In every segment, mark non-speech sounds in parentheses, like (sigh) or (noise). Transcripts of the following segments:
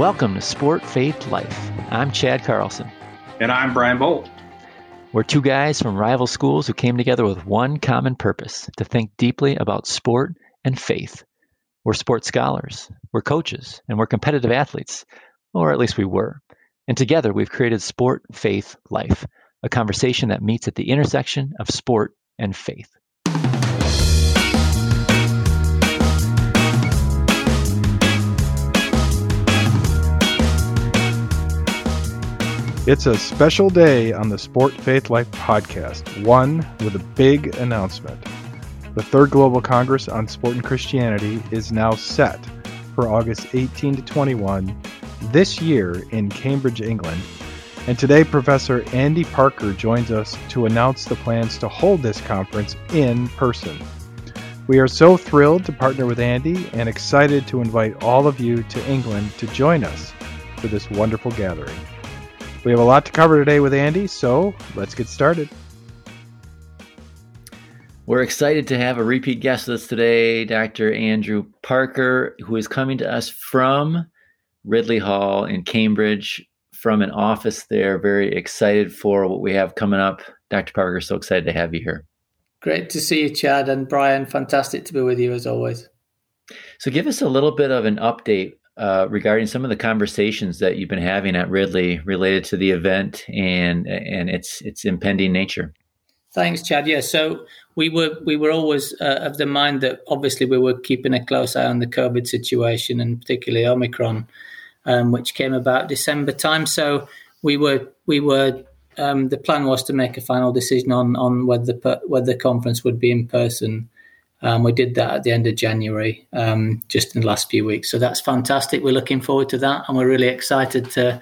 Welcome to Sport Faith Life. I'm Chad Carlson. And I'm Brian Bolt. We're two guys from rival schools who came together with one common purpose to think deeply about sport and faith. We're sports scholars, we're coaches, and we're competitive athletes, or at least we were. And together we've created Sport Faith Life, a conversation that meets at the intersection of sport and faith. It's a special day on the Sport Faith Life podcast, one with a big announcement. The third Global Congress on Sport and Christianity is now set for August 18 to 21 this year in Cambridge, England. And today, Professor Andy Parker joins us to announce the plans to hold this conference in person. We are so thrilled to partner with Andy and excited to invite all of you to England to join us for this wonderful gathering. We have a lot to cover today with Andy, so let's get started. We're excited to have a repeat guest with us today, Dr. Andrew Parker, who is coming to us from Ridley Hall in Cambridge from an office there. Very excited for what we have coming up. Dr. Parker, so excited to have you here. Great to see you, Chad and Brian. Fantastic to be with you as always. So, give us a little bit of an update uh, regarding some of the conversations that you've been having at Ridley related to the event and and its its impending nature. Thanks, Chad. Yeah, so we were we were always uh, of the mind that obviously we were keeping a close eye on the COVID situation and particularly Omicron, um, which came about December time. So we were we were um, the plan was to make a final decision on on whether the whether the conference would be in person um, we did that at the end of January, um, just in the last few weeks. So that's fantastic. We're looking forward to that, and we're really excited to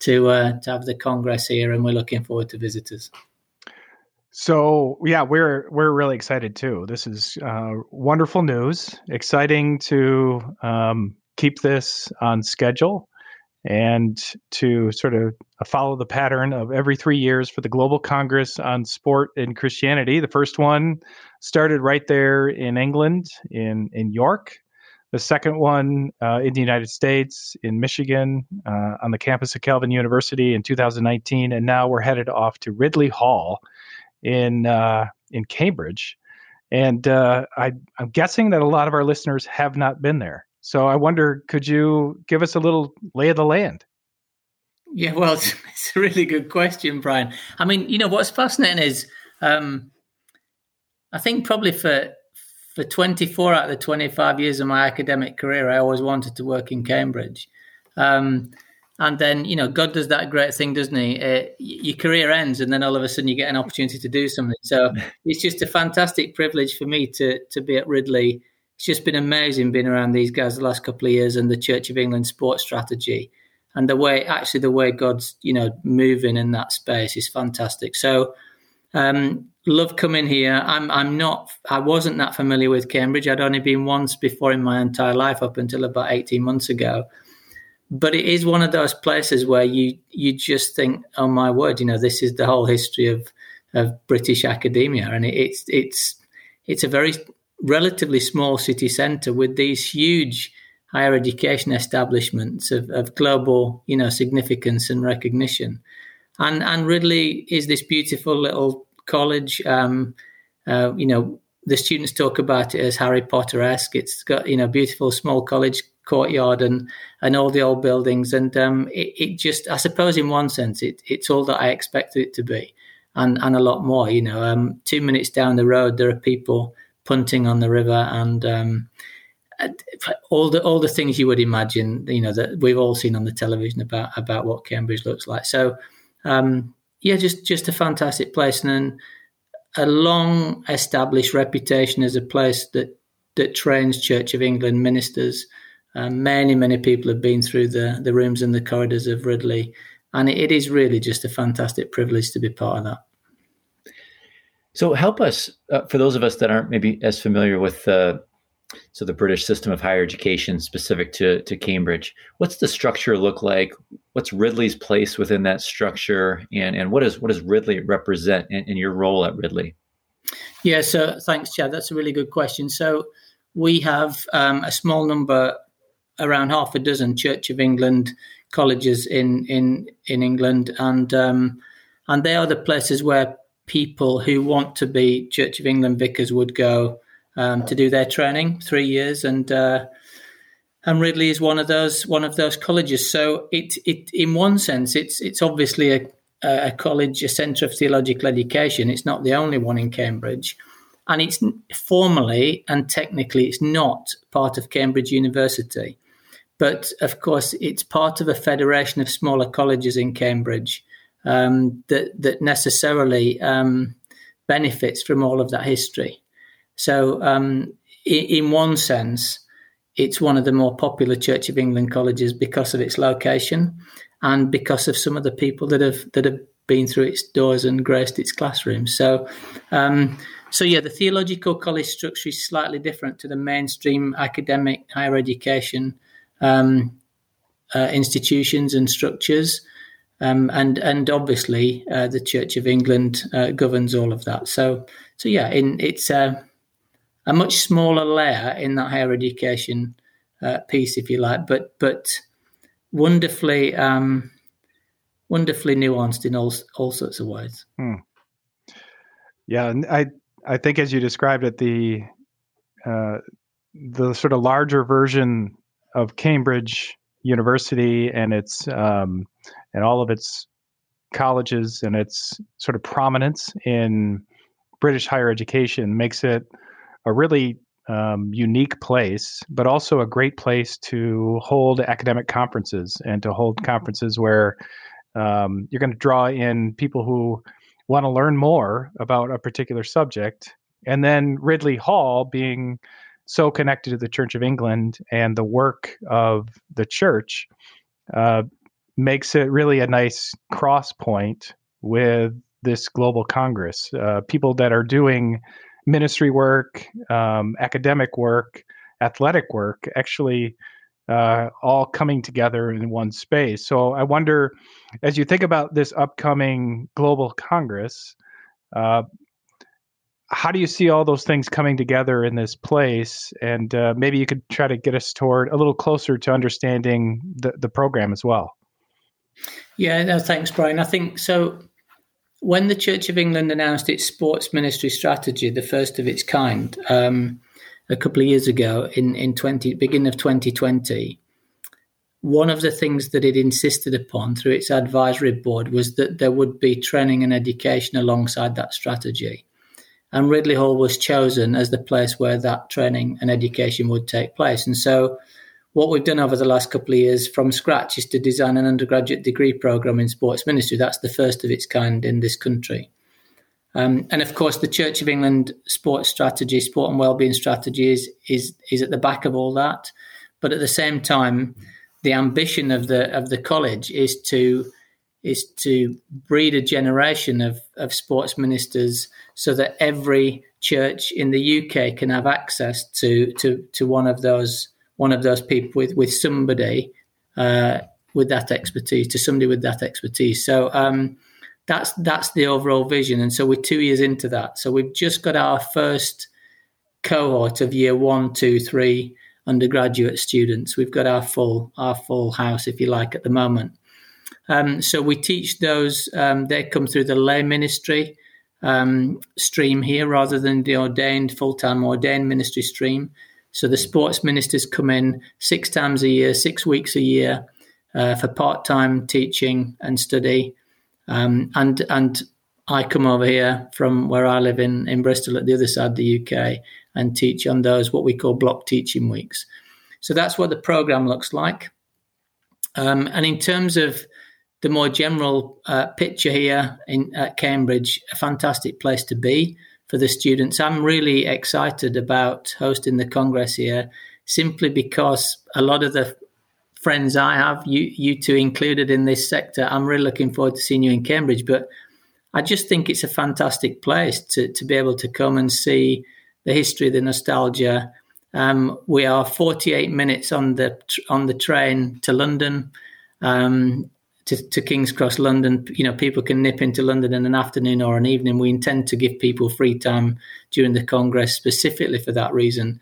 to uh, to have the congress here, and we're looking forward to visitors. So yeah, we're we're really excited too. This is uh, wonderful news. Exciting to um, keep this on schedule and to sort of follow the pattern of every three years for the Global Congress on Sport and Christianity. The first one started right there in England, in, in York. The second one uh, in the United States, in Michigan, uh, on the campus of Calvin University in 2019. And now we're headed off to Ridley Hall in, uh, in Cambridge. And uh, I, I'm guessing that a lot of our listeners have not been there. So I wonder, could you give us a little lay of the land? Yeah, well, (laughs) it's, it's a really good question, Brian. I mean, you know, what's fascinating is um, I think probably for for 24 out of the 25 years of my academic career, I always wanted to work in Cambridge. Um, and then, you know, God does that great thing, doesn't He? Uh, your career ends, and then all of a sudden you get an opportunity to do something. So (laughs) it's just a fantastic privilege for me to to be at Ridley it's just been amazing being around these guys the last couple of years and the Church of England sports strategy and the way actually the way God's you know moving in that space is fantastic. So um, love coming here. I'm I'm not I wasn't that familiar with Cambridge. I'd only been once before in my entire life up until about 18 months ago. But it is one of those places where you you just think, oh my word, you know, this is the whole history of of British academia, and it, it's it's it's a very relatively small city centre with these huge higher education establishments of, of global, you know, significance and recognition. And and Ridley is this beautiful little college. Um, uh, you know, the students talk about it as Harry Potter esque. It's got you know beautiful small college courtyard and and all the old buildings. And um, it, it, just, I suppose, in one sense, it, it's all that I expected it to be, and and a lot more. You know, um, two minutes down the road, there are people punting on the river, and um, all the all the things you would imagine. You know that we've all seen on the television about about what Cambridge looks like. So um, yeah, just just a fantastic place and a long established reputation as a place that that trains Church of England ministers. Um, many many people have been through the the rooms and the corridors of Ridley, and it, it is really just a fantastic privilege to be part of that. So help us uh, for those of us that aren't maybe as familiar with uh, so the British system of higher education specific to to Cambridge. What's the structure look like? What's Ridley's place within that structure, and and what does what does Ridley represent in, in your role at Ridley? Yeah, so thanks, Chad. That's a really good question. So we have um, a small number around half a dozen Church of England colleges in in in England, and um, and they are the places where people who want to be Church of England vicars would go um, to do their training, three years, and uh, and Ridley is one of those one of those colleges. So it it in one sense it's it's obviously a a college, a centre of theological education. It's not the only one in Cambridge, and it's formally and technically it's not part of Cambridge University, but of course it's part of a federation of smaller colleges in Cambridge um, that that necessarily um, benefits from all of that history. So, um, in, in, one sense, it's one of the more popular Church of England colleges because of its location and because of some of the people that have that have been through its doors and graced its classrooms. So, um, so yeah, the theological college structure is slightly different to the mainstream academic higher education um, uh, institutions and structures. Um, and and obviously uh, the Church of England uh, governs all of that. So so yeah, in, it's a, a much smaller layer in that higher education uh, piece, if you like, but but wonderfully um, wonderfully nuanced in all all sorts of ways. Hmm. Yeah, I I think as you described it, the uh, the sort of larger version of Cambridge University and its um, and all of its colleges and its sort of prominence in British higher education makes it a really um, unique place, but also a great place to hold academic conferences and to hold conferences where um, you're going to draw in people who want to learn more about a particular subject. And then Ridley Hall being so connected to the Church of England and the work of the church uh, makes it really a nice cross point with this global congress. Uh, people that are doing ministry work, um, academic work, athletic work, actually uh, all coming together in one space. So I wonder, as you think about this upcoming global congress, uh, how do you see all those things coming together in this place? And uh, maybe you could try to get us toward a little closer to understanding the, the program as well. Yeah, no, thanks, Brian. I think so. When the Church of England announced its sports ministry strategy, the first of its kind, um, a couple of years ago in in twenty beginning of twenty twenty, one of the things that it insisted upon through its advisory board was that there would be training and education alongside that strategy. And Ridley Hall was chosen as the place where that training and education would take place. And so what we've done over the last couple of years from scratch is to design an undergraduate degree program in sports ministry. That's the first of its kind in this country. Um, and of course, the Church of England sports strategy, sport and wellbeing strategy, is, is is at the back of all that. But at the same time, the ambition of the of the college is to is to breed a generation of, of sports ministers so that every church in the UK can have access to to to one of those one of those people with with somebody uh, with that expertise to somebody with that expertise. So um, that's that's the overall vision, and so we're two years into that. So we've just got our first cohort of year one, two, three undergraduate students. We've got our full our full house, if you like, at the moment. Um, so we teach those. Um, they come through the lay ministry um, stream here rather than the ordained full time ordained ministry stream. So the sports ministers come in six times a year, six weeks a year uh, for part time teaching and study. Um, and and I come over here from where I live in, in Bristol at the other side of the UK and teach on those what we call block teaching weeks. So that's what the program looks like. Um, and in terms of the more general uh, picture here in at Cambridge, a fantastic place to be for the students. I'm really excited about hosting the Congress here simply because a lot of the friends I have, you, you two included in this sector, I'm really looking forward to seeing you in Cambridge. But I just think it's a fantastic place to, to be able to come and see the history, the nostalgia. Um, we are 48 minutes on the on the train to London. Um, to, to King's Cross, London. You know, people can nip into London in an afternoon or an evening. We intend to give people free time during the Congress specifically for that reason.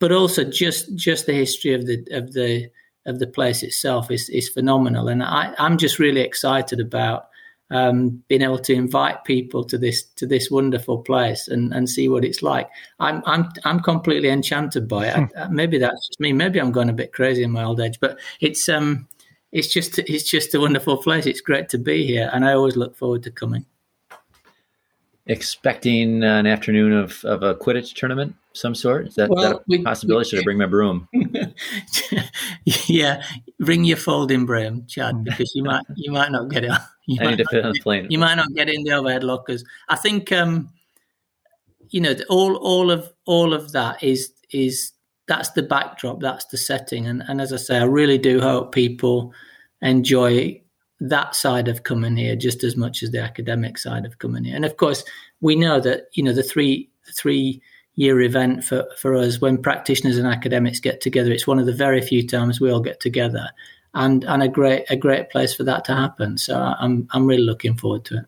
but also just just the history of the of the of the place itself is is phenomenal, and I, I'm just really excited about um, being able to invite people to this to this wonderful place and, and see what it's like. I'm I'm I'm completely enchanted by it. I, hmm. maybe that's just me. Maybe I'm going a bit crazy in my old age, but it's um it's just it's just a wonderful place. It's great to be here, and I always look forward to coming. Expecting an afternoon of, of a Quidditch tournament some sort? Is that, well, that a we, possibility? We, Should I bring my broom? (laughs) yeah, bring your folding broom, Chad, hmm. because you might you might not get it. (laughs) You I need to fit on the plane. You might not get in the overhead lockers. I think um, you know all all of all of that is is that's the backdrop, that's the setting, and and as I say, I really do hope people enjoy that side of coming here just as much as the academic side of coming here. And of course, we know that you know the three three year event for, for us when practitioners and academics get together. It's one of the very few times we all get together, and and a great a great place for that to happen. So I'm I'm really looking forward to it.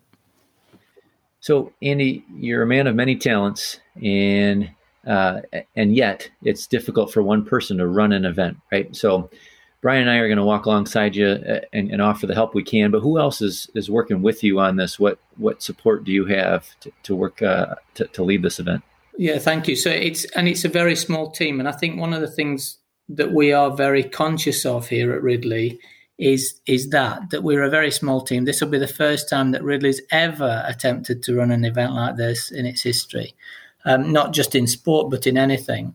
So Andy, you're a man of many talents, and uh, and yet it's difficult for one person to run an event, right? So. Brian and I are going to walk alongside you uh, and, and, offer the help we can. But who else is, is working with you on this? What what support do you have to, to work uh, to, to lead this event? Yeah, thank you. So it's and it's a very small team, and I think one of the things that we are very conscious of here at Ridley is is that that we're a very small team. This will be the first time that Ridley's ever attempted to run an event like this in its history, um, not just in sport but in anything.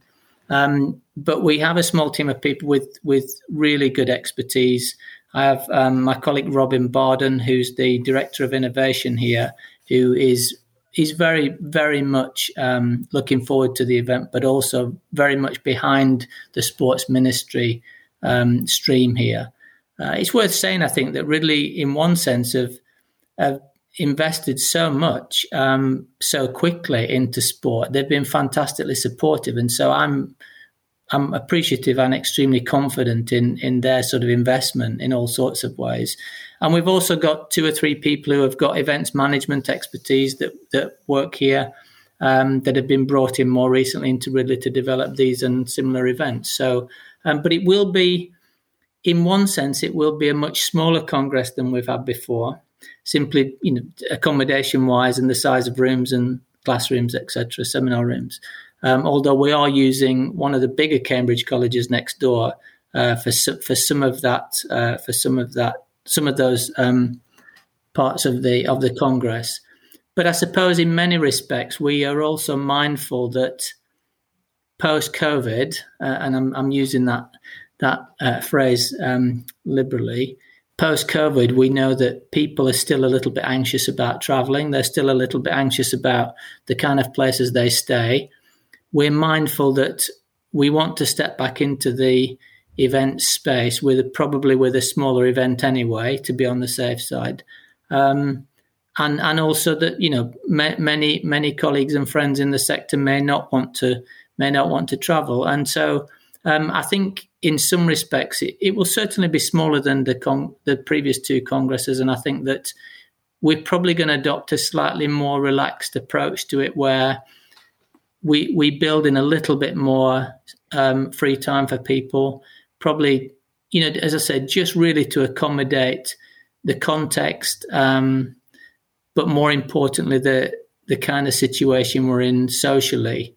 Um, but we have a small team of people with with really good expertise. I have um, my colleague Robin Barden, who's the director of innovation here, who is he's very, very much um, looking forward to the event, but also very much behind the sports ministry um, stream here. Uh, it's worth saying, I think, that Ridley, in one sense, have, have invested so much um, so quickly into sport. They've been fantastically supportive, and so I'm I'm appreciative and extremely confident in in their sort of investment in all sorts of ways. And we've also got two or three people who have got events management expertise that that work here um, that have been brought in more recently into Ridley to develop these and similar events. So, um, but it will be, in one sense, it will be a much smaller congress than we've had before. Simply, you know, accommodation wise and the size of rooms and classrooms, etc., seminar rooms. Um, although we are using one of the bigger Cambridge colleges next door uh, for for some of that uh, for some of that some of those um, parts of the of the Congress. But I suppose in many respects we are also mindful that post COVID, uh, and I'm, I'm, using that that uh, phrase um, liberally. Post COVID, we know that people are still a little bit anxious about traveling. They're still a little bit anxious about the kind of places they stay we're mindful that we want to step back into the event space with probably with a smaller event anyway to be on the safe side. Um, and and also that you know ma- many many colleagues and friends in the sector may not want to may not want to travel, and so um, I think in some respects it, it, will certainly be smaller than the con- the previous two congresses, and I think that we're probably going to adopt a slightly more relaxed approach to it, where we we build in a little bit more um, free time for people. Probably, you know, as I said, just really to accommodate the context, um, but more importantly, the the kind of situation we're in socially,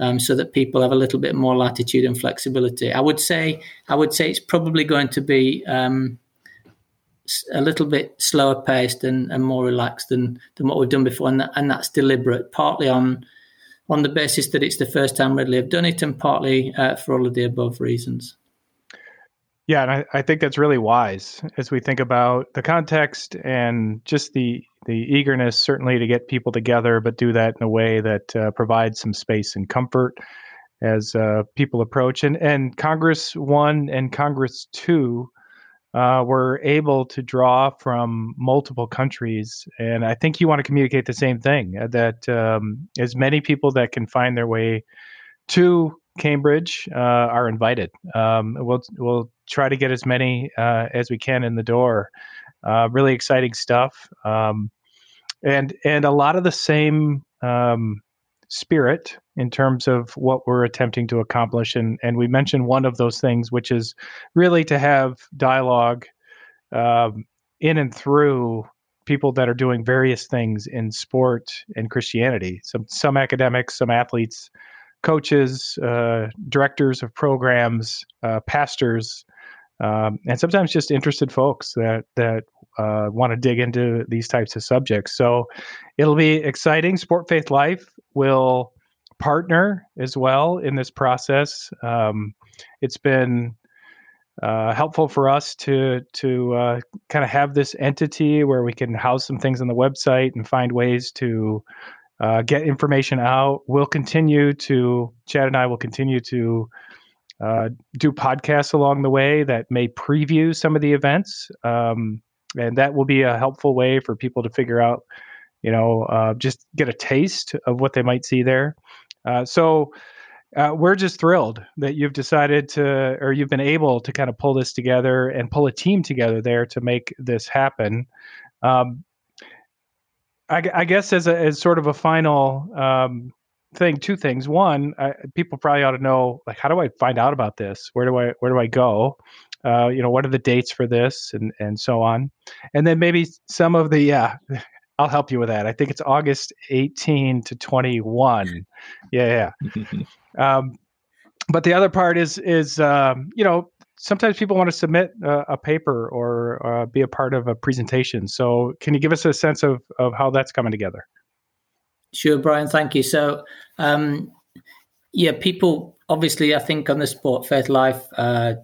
um, so that people have a little bit more latitude and flexibility. I would say I would say it's probably going to be um, a little bit slower paced and, and, more relaxed than than what we've done before, and, that, and that's deliberate, partly on on the basis that it's the first time Ridley have done it, and partly uh, for all of the above reasons. Yeah, and I, I, think that's really wise as we think about the context and just the the eagerness, certainly to get people together, but do that in a way that uh, provides some space and comfort as uh, people approach. And and Congress one and Congress two uh, were able to draw from multiple countries. And I think you want to communicate the same thing uh, that um, as many people that can find their way to Cambridge uh, are invited. Um, we'll, we'll try to get as many uh, as we can in the door. Uh, really exciting stuff. Um, and, and a lot of the same um, spirit in terms of what we're attempting to accomplish. And, and we mentioned one of those things, which is really to have dialogue um, in and through people that are doing various things in sport and Christianity. Some some academics, some athletes, coaches, uh, directors of programs, uh, pastors, um, and sometimes just interested folks that that uh, want to dig into these types of subjects. So it'll be exciting. Sport Faith Life will partner as well in this process. Um, it's been uh, helpful for us to to uh, kind of have this entity where we can house some things on the website and find ways to uh, get information out. We'll continue to Chad and I will continue to uh, do podcasts along the way that may preview some of the events, um, and that will be a helpful way for people to figure out, you know, uh, just get a taste of what they might see there. Uh, so uh, we're just thrilled that you've decided to, or you've been able to kind of pull this together and pull a team together there to make this happen. Um, I, I, guess as a, as sort of a final um, thing, two things. One, I, people probably ought to know, like, how do I find out about this? Where do I where do I go? Uh, you know, what are the dates for this, and and so on. And then maybe some of the yeah. (laughs) I'll help you with that. I think it's August 18 to 21. Yeah, yeah. (laughs) Um, but the other part is is um, you know sometimes people want to submit a, a paper or uh, be a part of a presentation. So can you give us a sense of of how that's coming together? Sure, Brian. Thank you. So um, yeah, people obviously I think on the Sport Faith Life uh,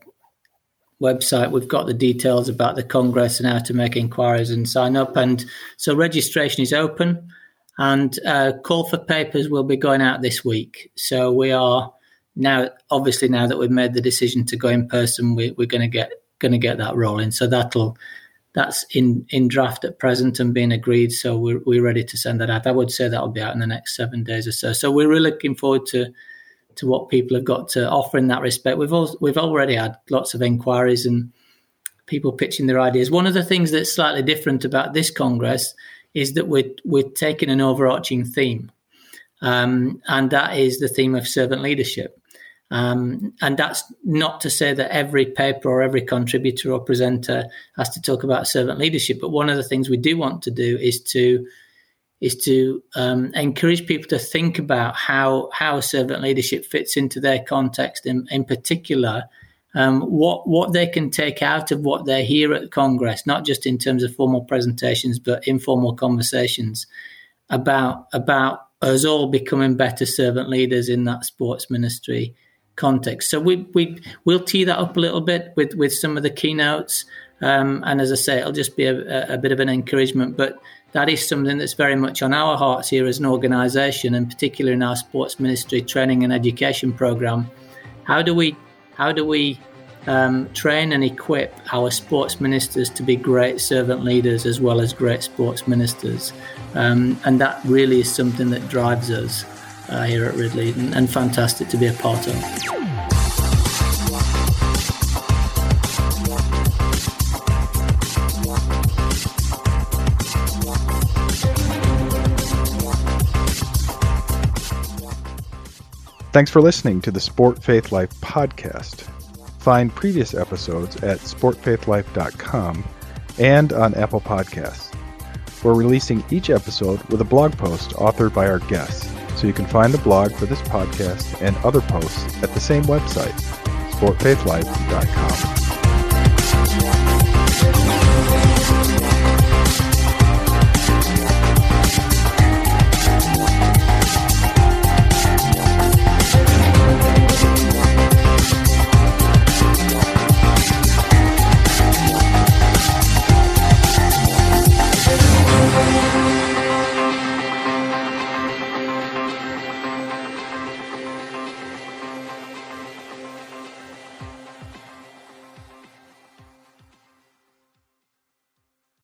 website we've got the details about the congress and how to make inquiries and sign up and so registration is open and uh, call for papers will be going out this week. So we are now, obviously, now that we've made the decision to go in person, we, are going to get going to get that rolling. So that'll that's in in draft at present and being agreed. So we're we're ready to send that out. I would say that'll be out in the next seven days or so. So we're really looking forward to to what people have got to offer in that respect. We've all, we've already had lots of inquiries and people pitching their ideas. One of the things that's slightly different about this congress is that we're we're taking an overarching theme, um, and that is the theme of servant leadership. Um, and that's not to say that every paper or every contributor or presenter has to talk about servant leadership, but one of the things we do want to do is to is to um, encourage people to think about how how servant leadership fits into their context, in, in particular um, what what they can take out of what they hear at Congress, not just in terms of formal presentations, but informal conversations about about us all becoming better servant leaders in that sports ministry context. So we we we'll tee that up a little bit with with some of the keynotes, um, and as I say, it'll just be a, a bit of an encouragement, but. That is something that's very much on our hearts here as an organisation, and particularly in our sports ministry training and education program. How do we how do we um, train and equip our sports ministers to be great servant leaders as well as great sports ministers? Um, and that really is something that drives us uh, here at Ridley and, and fantastic to be a part of. Thanks for listening to the Sport Faith Life podcast. Find previous episodes at sportfaithlife.com and on Apple Podcasts. We're releasing each episode with a blog post authored by our guests, so you can find the blog for this podcast and other posts at the same website, sportfaithlife.com.